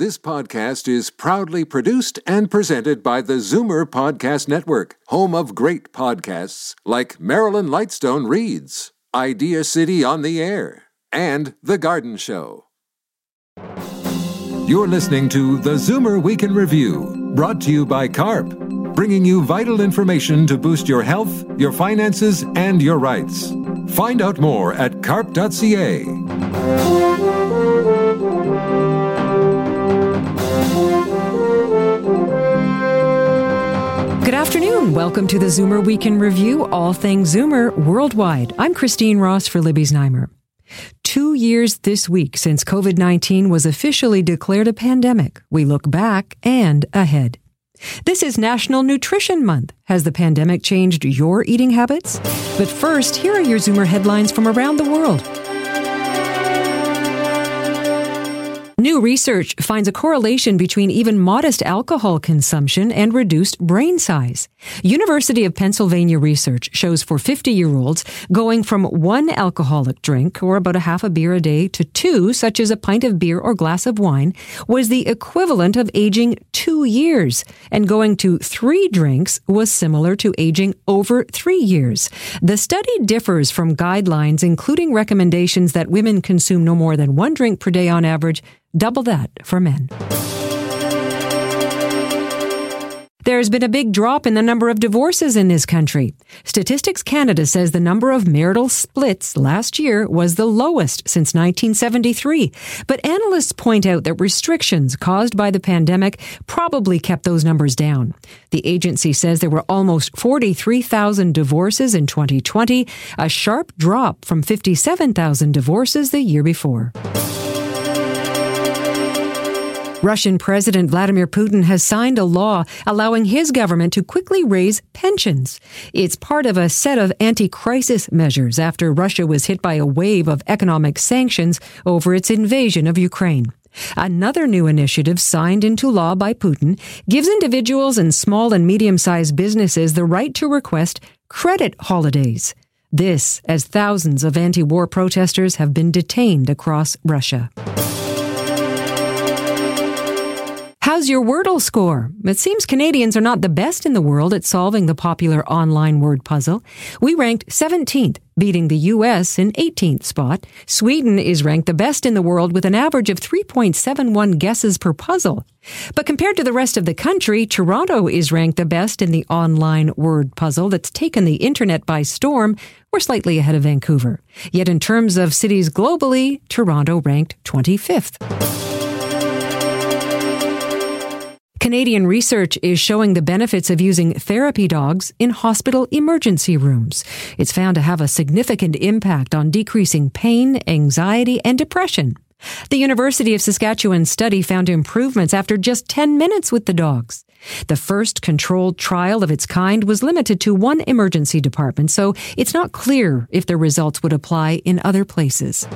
This podcast is proudly produced and presented by the Zoomer Podcast Network, home of great podcasts like Marilyn Lightstone Reads, Idea City on the Air, and The Garden Show. You're listening to the Zoomer Week in Review, brought to you by CARP, bringing you vital information to boost your health, your finances, and your rights. Find out more at carp.ca. afternoon. Welcome to the Zoomer Week in Review, all things Zoomer worldwide. I'm Christine Ross for Libby's Znaimer. Two years this week since COVID 19 was officially declared a pandemic. We look back and ahead. This is National Nutrition Month. Has the pandemic changed your eating habits? But first, here are your Zoomer headlines from around the world. New research finds a correlation between even modest alcohol consumption and reduced brain size. University of Pennsylvania research shows for 50 year olds going from one alcoholic drink, or about a half a beer a day, to two, such as a pint of beer or glass of wine, was the equivalent of aging two years. And going to three drinks was similar to aging over three years. The study differs from guidelines, including recommendations that women consume no more than one drink per day on average double that for men. There's been a big drop in the number of divorces in this country. Statistics Canada says the number of marital splits last year was the lowest since 1973. But analysts point out that restrictions caused by the pandemic probably kept those numbers down. The agency says there were almost 43,000 divorces in 2020, a sharp drop from 57,000 divorces the year before. Russian President Vladimir Putin has signed a law allowing his government to quickly raise pensions. It's part of a set of anti-crisis measures after Russia was hit by a wave of economic sanctions over its invasion of Ukraine. Another new initiative signed into law by Putin gives individuals and small and medium-sized businesses the right to request credit holidays. This as thousands of anti-war protesters have been detained across Russia. How's your Wordle score? It seems Canadians are not the best in the world at solving the popular online word puzzle. We ranked 17th, beating the US in 18th spot. Sweden is ranked the best in the world with an average of 3.71 guesses per puzzle. But compared to the rest of the country, Toronto is ranked the best in the online word puzzle that's taken the internet by storm. We're slightly ahead of Vancouver. Yet in terms of cities globally, Toronto ranked 25th. Canadian research is showing the benefits of using therapy dogs in hospital emergency rooms. It's found to have a significant impact on decreasing pain, anxiety, and depression. The University of Saskatchewan study found improvements after just 10 minutes with the dogs. The first controlled trial of its kind was limited to one emergency department, so it's not clear if the results would apply in other places.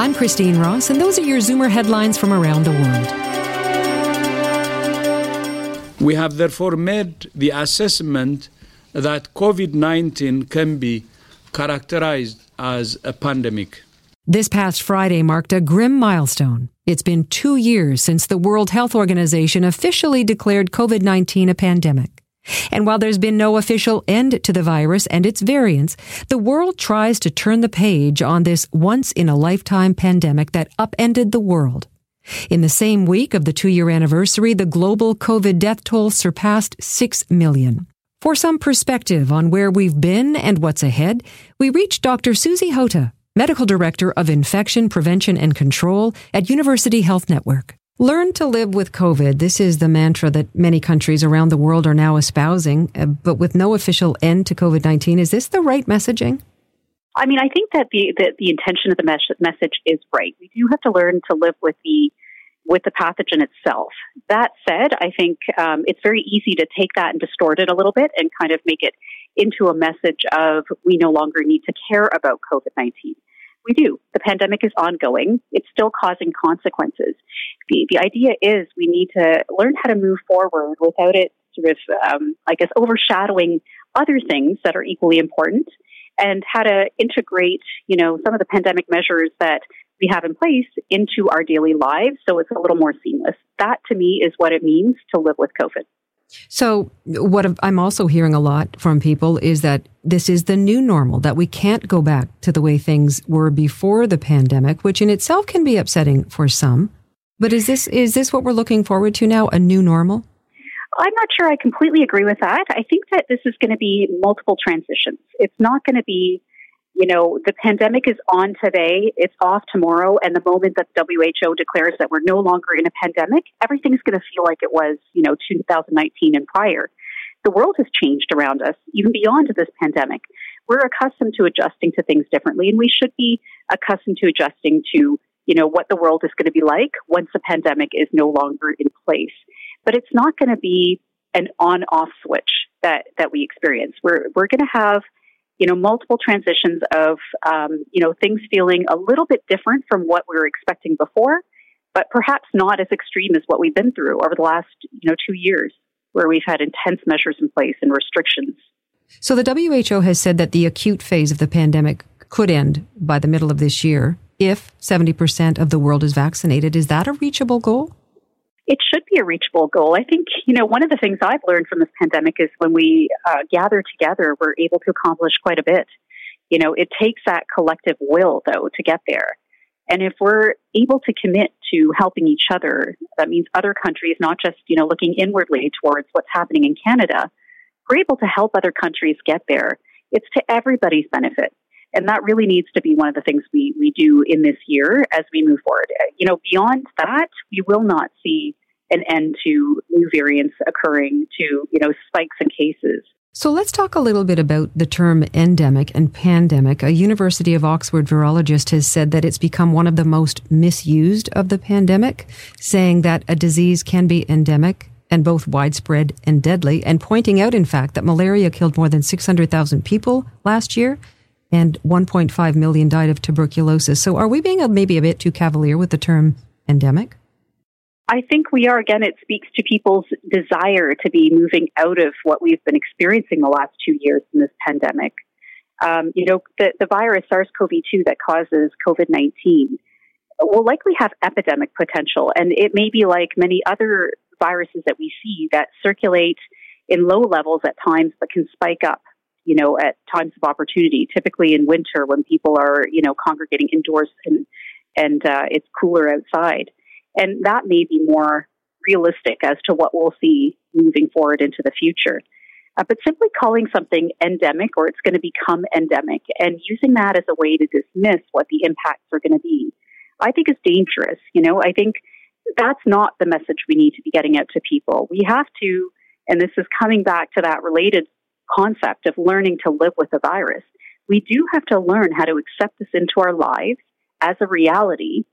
I'm Christine Ross, and those are your Zoomer headlines from around the world. We have therefore made the assessment that COVID 19 can be characterized as a pandemic. This past Friday marked a grim milestone. It's been two years since the World Health Organization officially declared COVID 19 a pandemic. And while there's been no official end to the virus and its variants, the world tries to turn the page on this once in a lifetime pandemic that upended the world. In the same week of the two year anniversary, the global COVID death toll surpassed 6 million. For some perspective on where we've been and what's ahead, we reached Dr. Susy Hota, Medical Director of Infection Prevention and Control at University Health Network. Learn to live with COVID. This is the mantra that many countries around the world are now espousing, uh, but with no official end to COVID 19. Is this the right messaging? I mean, I think that the, the, the intention of the mes- message is right. We do have to learn to live with the with the pathogen itself. That said, I think um, it's very easy to take that and distort it a little bit and kind of make it into a message of we no longer need to care about COVID 19. We do. The pandemic is ongoing. It's still causing consequences. The, the idea is we need to learn how to move forward without it sort of, um, I guess, overshadowing other things that are equally important and how to integrate, you know, some of the pandemic measures that we have in place into our daily lives so it's a little more seamless. That to me is what it means to live with COVID. So, what I'm also hearing a lot from people is that this is the new normal, that we can't go back to the way things were before the pandemic, which in itself can be upsetting for some. But is this, is this what we're looking forward to now, a new normal? I'm not sure I completely agree with that. I think that this is going to be multiple transitions. It's not going to be you know, the pandemic is on today, it's off tomorrow, and the moment that WHO declares that we're no longer in a pandemic, everything's going to feel like it was, you know, 2019 and prior. The world has changed around us, even beyond this pandemic. We're accustomed to adjusting to things differently, and we should be accustomed to adjusting to, you know, what the world is going to be like once the pandemic is no longer in place. But it's not going to be an on-off switch that that we experience. We're we're going to have you know, multiple transitions of, um, you know, things feeling a little bit different from what we were expecting before, but perhaps not as extreme as what we've been through over the last, you know, two years, where we've had intense measures in place and restrictions. So the WHO has said that the acute phase of the pandemic could end by the middle of this year if 70% of the world is vaccinated. Is that a reachable goal? It should be a reachable goal. I think, you know, one of the things I've learned from this pandemic is when we uh, gather together, we're able to accomplish quite a bit. You know, it takes that collective will, though, to get there. And if we're able to commit to helping each other, that means other countries, not just, you know, looking inwardly towards what's happening in Canada, we're able to help other countries get there. It's to everybody's benefit. And that really needs to be one of the things we, we do in this year as we move forward. Uh, you know, beyond that, we will not see an end to new variants occurring, to, you know, spikes in cases. So let's talk a little bit about the term endemic and pandemic. A University of Oxford virologist has said that it's become one of the most misused of the pandemic, saying that a disease can be endemic and both widespread and deadly, and pointing out, in fact, that malaria killed more than 600,000 people last year and 1.5 million died of tuberculosis. So are we being maybe a bit too cavalier with the term endemic? I think we are. Again, it speaks to people's desire to be moving out of what we've been experiencing the last two years in this pandemic. Um, you know, the, the virus SARS CoV 2 that causes COVID 19 will likely have epidemic potential. And it may be like many other viruses that we see that circulate in low levels at times but can spike up you know, at times of opportunity, typically in winter when people are, you know, congregating indoors and, and uh, it's cooler outside. And that may be more realistic as to what we'll see moving forward into the future. Uh, but simply calling something endemic or it's going to become endemic and using that as a way to dismiss what the impacts are going to be, I think is dangerous. You know, I think that's not the message we need to be getting out to people. We have to, and this is coming back to that related concept of learning to live with a virus. We do have to learn how to accept this into our lives as a reality,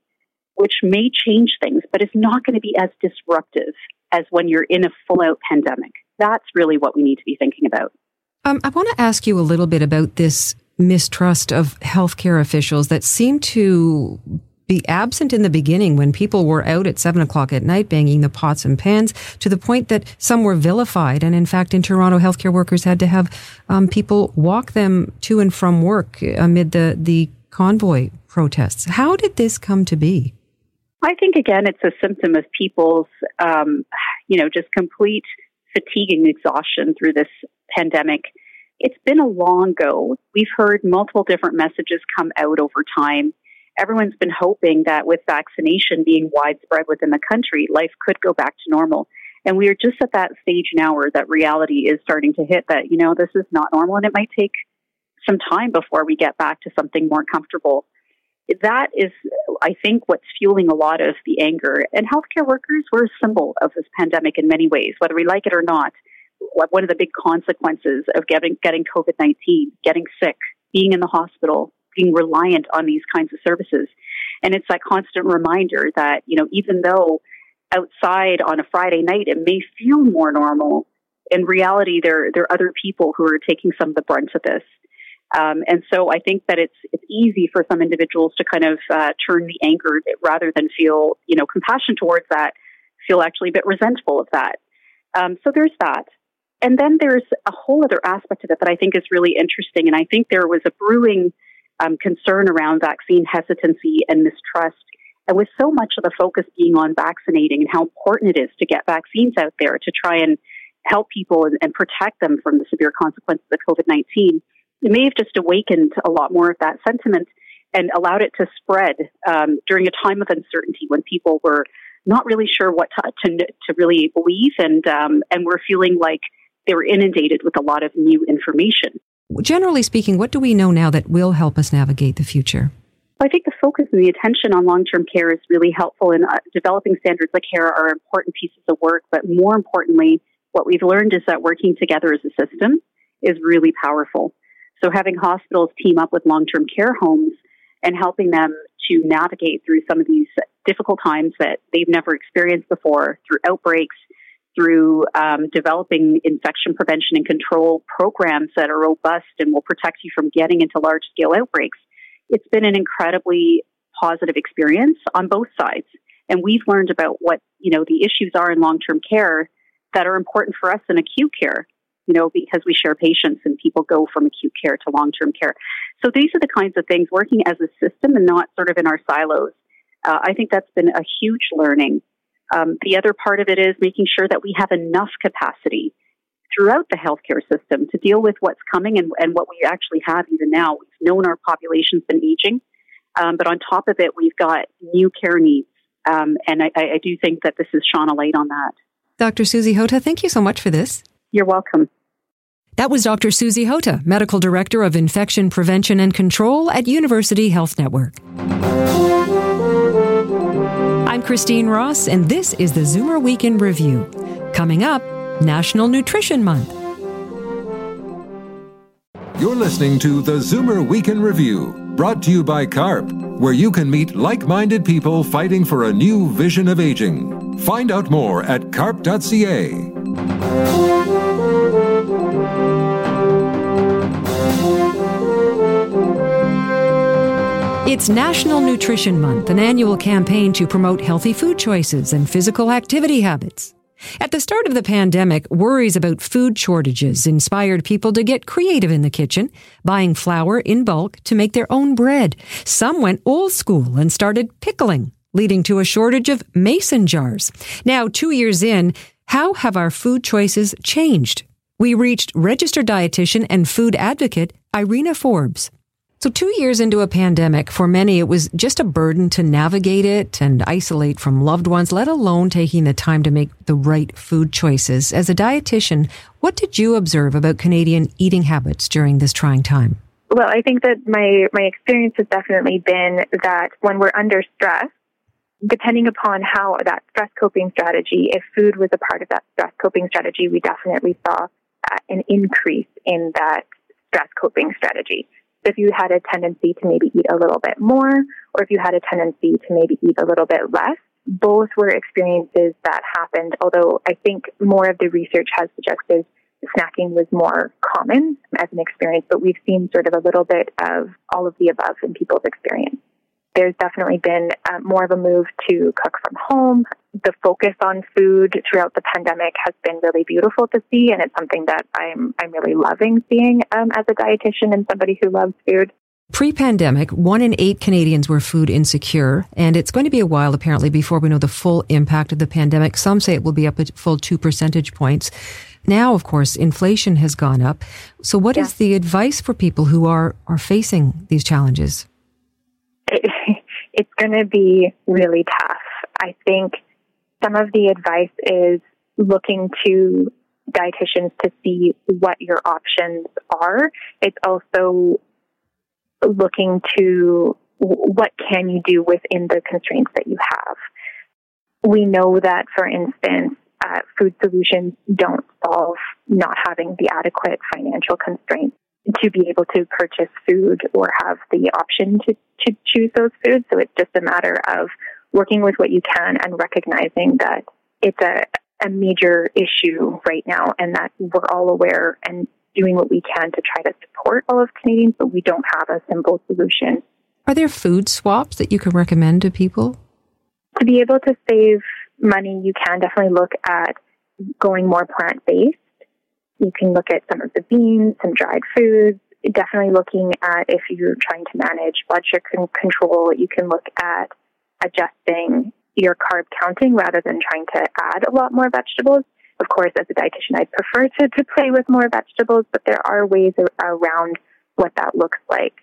which may change things, but it's not going to be as disruptive as when you're in a full out pandemic. That's really what we need to be thinking about. Um, I want to ask you a little bit about this mistrust of healthcare officials that seem to be absent in the beginning when people were out at seven o'clock at night banging the pots and pans to the point that some were vilified. And in fact, in Toronto, healthcare workers had to have um, people walk them to and from work amid the, the convoy protests. How did this come to be? I think, again, it's a symptom of people's, um, you know, just complete fatigue and exhaustion through this pandemic. It's been a long go. We've heard multiple different messages come out over time everyone's been hoping that with vaccination being widespread within the country, life could go back to normal. And we are just at that stage now where that reality is starting to hit that, you know, this is not normal and it might take some time before we get back to something more comfortable. That is, I think, what's fueling a lot of the anger. And healthcare workers were a symbol of this pandemic in many ways, whether we like it or not. One of the big consequences of getting, getting COVID 19, getting sick, being in the hospital, being reliant on these kinds of services. And it's that constant reminder that, you know, even though outside on a Friday night it may feel more normal, in reality there there are other people who are taking some of the brunt of this. Um, and so I think that it's it's easy for some individuals to kind of uh, turn the anger rather than feel you know compassion towards that, feel actually a bit resentful of that. Um, so there's that. And then there's a whole other aspect of it that I think is really interesting. And I think there was a brewing um, concern around vaccine hesitancy and mistrust. And with so much of the focus being on vaccinating and how important it is to get vaccines out there to try and help people and, and protect them from the severe consequences of COVID 19, it may have just awakened a lot more of that sentiment and allowed it to spread um, during a time of uncertainty when people were not really sure what to, to, to really believe and, um, and were feeling like they were inundated with a lot of new information. Generally speaking, what do we know now that will help us navigate the future? I think the focus and the attention on long term care is really helpful in uh, developing standards of care are important pieces of work, but more importantly, what we've learned is that working together as a system is really powerful. So having hospitals team up with long term care homes and helping them to navigate through some of these difficult times that they've never experienced before through outbreaks, through um, developing infection prevention and control programs that are robust and will protect you from getting into large scale outbreaks. It's been an incredibly positive experience on both sides. And we've learned about what, you know, the issues are in long term care that are important for us in acute care, you know, because we share patients and people go from acute care to long term care. So these are the kinds of things working as a system and not sort of in our silos. Uh, I think that's been a huge learning. Um, the other part of it is making sure that we have enough capacity throughout the healthcare system to deal with what's coming and, and what we actually have even now. We've known our population's been aging, um, but on top of it, we've got new care needs. Um, and I, I do think that this has shone a light on that. Dr. Susy Hota, thank you so much for this. You're welcome. That was Dr. Susy Hota, Medical Director of Infection Prevention and Control at University Health Network. I'm Christine Ross, and this is the Zoomer Week in Review. Coming up, National Nutrition Month. You're listening to the Zoomer Week in Review, brought to you by CARP, where you can meet like minded people fighting for a new vision of aging. Find out more at carp.ca. It's National Nutrition Month, an annual campaign to promote healthy food choices and physical activity habits. At the start of the pandemic, worries about food shortages inspired people to get creative in the kitchen, buying flour in bulk to make their own bread. Some went old school and started pickling, leading to a shortage of mason jars. Now, two years in, how have our food choices changed? We reached registered dietitian and food advocate Irena Forbes. So, two years into a pandemic, for many, it was just a burden to navigate it and isolate from loved ones, let alone taking the time to make the right food choices. As a dietitian, what did you observe about Canadian eating habits during this trying time? Well, I think that my, my experience has definitely been that when we're under stress, depending upon how that stress coping strategy, if food was a part of that stress coping strategy, we definitely saw uh, an increase in that stress coping strategy if you had a tendency to maybe eat a little bit more, or if you had a tendency to maybe eat a little bit less, both were experiences that happened, although I think more of the research has suggested snacking was more common as an experience, but we've seen sort of a little bit of all of the above in people's experience there's definitely been uh, more of a move to cook from home. The focus on food throughout the pandemic has been really beautiful to see, and it's something that I'm I'm really loving seeing um, as a dietitian and somebody who loves food. Pre pandemic, one in eight Canadians were food insecure, and it's going to be a while apparently before we know the full impact of the pandemic. Some say it will be up a full two percentage points. Now, of course, inflation has gone up. So, what yeah. is the advice for people who are, are facing these challenges? it's going to be really tough. I think some of the advice is looking to dietitians to see what your options are. It's also looking to what can you do within the constraints that you have. We know that, for instance, uh, food solutions don't solve not having the adequate financial constraints to be able to purchase food or have the option to, to choose those foods. So it's just a matter of working with what you can and recognizing that it's a, a major issue right now and that we're all aware and doing what we can to try to support all of Canadians, but we don't have a simple solution. Are there food swaps that you can recommend to people? To be able to save money, you can definitely look at going more plant based you can look at some of the beans, some dried foods, definitely looking at if you're trying to manage blood sugar control, you can look at adjusting your carb counting rather than trying to add a lot more vegetables. Of course, as a dietitian, I prefer to, to play with more vegetables, but there are ways around what that looks like.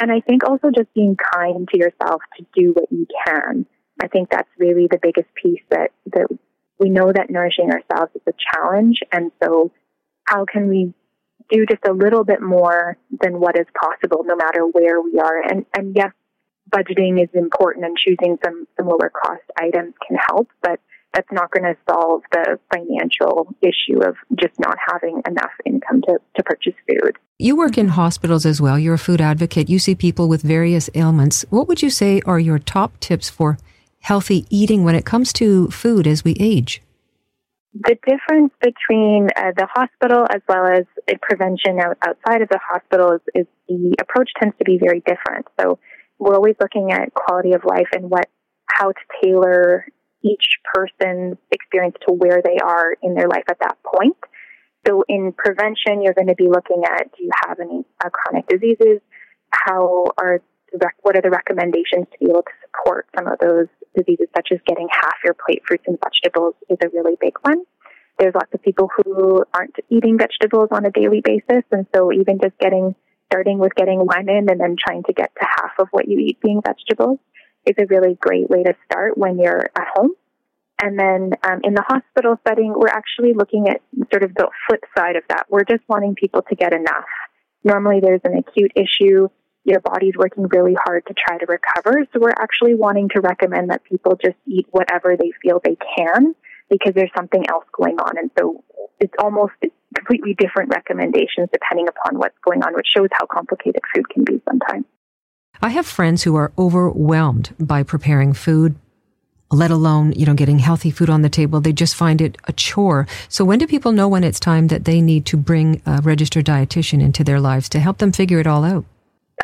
And I think also just being kind to yourself to do what you can. I think that's really the biggest piece that, that we know that nourishing ourselves is a challenge. And so how can we do just a little bit more than what is possible no matter where we are? And, and yes, budgeting is important and choosing some, some lower cost items can help, but that's not going to solve the financial issue of just not having enough income to, to purchase food. You work in hospitals as well. You're a food advocate. You see people with various ailments. What would you say are your top tips for healthy eating when it comes to food as we age? The difference between uh, the hospital as well as prevention outside of the hospital is, is the approach tends to be very different. So we're always looking at quality of life and what how to tailor each person's experience to where they are in their life at that point. So in prevention, you're going to be looking at do you have any uh, chronic diseases? How are what are the recommendations to be able to support some of those diseases, such as getting half your plate fruits and vegetables is a really big one. There's lots of people who aren't eating vegetables on a daily basis, and so even just getting starting with getting one in and then trying to get to half of what you eat being vegetables is a really great way to start when you're at home. And then um, in the hospital setting, we're actually looking at sort of the flip side of that. We're just wanting people to get enough. Normally, there's an acute issue. Your body's working really hard to try to recover. So we're actually wanting to recommend that people just eat whatever they feel they can because there's something else going on. And so it's almost completely different recommendations depending upon what's going on, which shows how complicated food can be sometimes. I have friends who are overwhelmed by preparing food, let alone, you know, getting healthy food on the table. They just find it a chore. So when do people know when it's time that they need to bring a registered dietitian into their lives to help them figure it all out?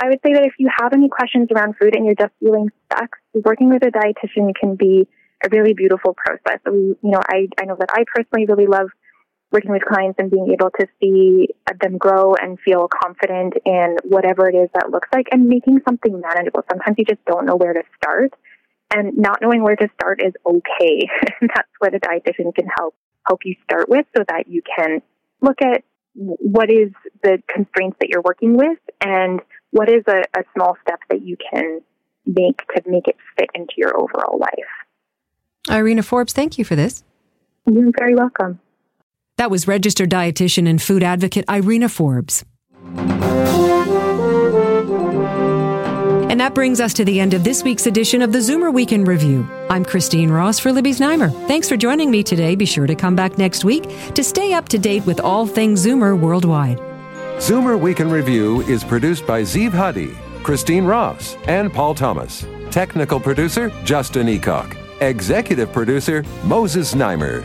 I would say that if you have any questions around food and you're just feeling stuck, working with a dietitian can be a really beautiful process. You know, I, I know that I personally really love working with clients and being able to see them grow and feel confident in whatever it is that looks like and making something manageable. Sometimes you just don't know where to start and not knowing where to start is okay. That's what a dietitian can help help you start with so that you can look at what is the constraints that you're working with and what is a, a small step that you can make to make it fit into your overall life. Irena Forbes, thank you for this. You're very welcome. That was registered dietitian and food advocate Irena Forbes. And that brings us to the end of this week's edition of the Zoomer Week in Review. I'm Christine Ross for Libby's Znaimer. Thanks for joining me today. Be sure to come back next week to stay up to date with all things Zoomer worldwide. Zoomer Week in Review is produced by Zeev Huddy, Christine Ross, and Paul Thomas. Technical producer, Justin Eacock. Executive producer, Moses Znaimer.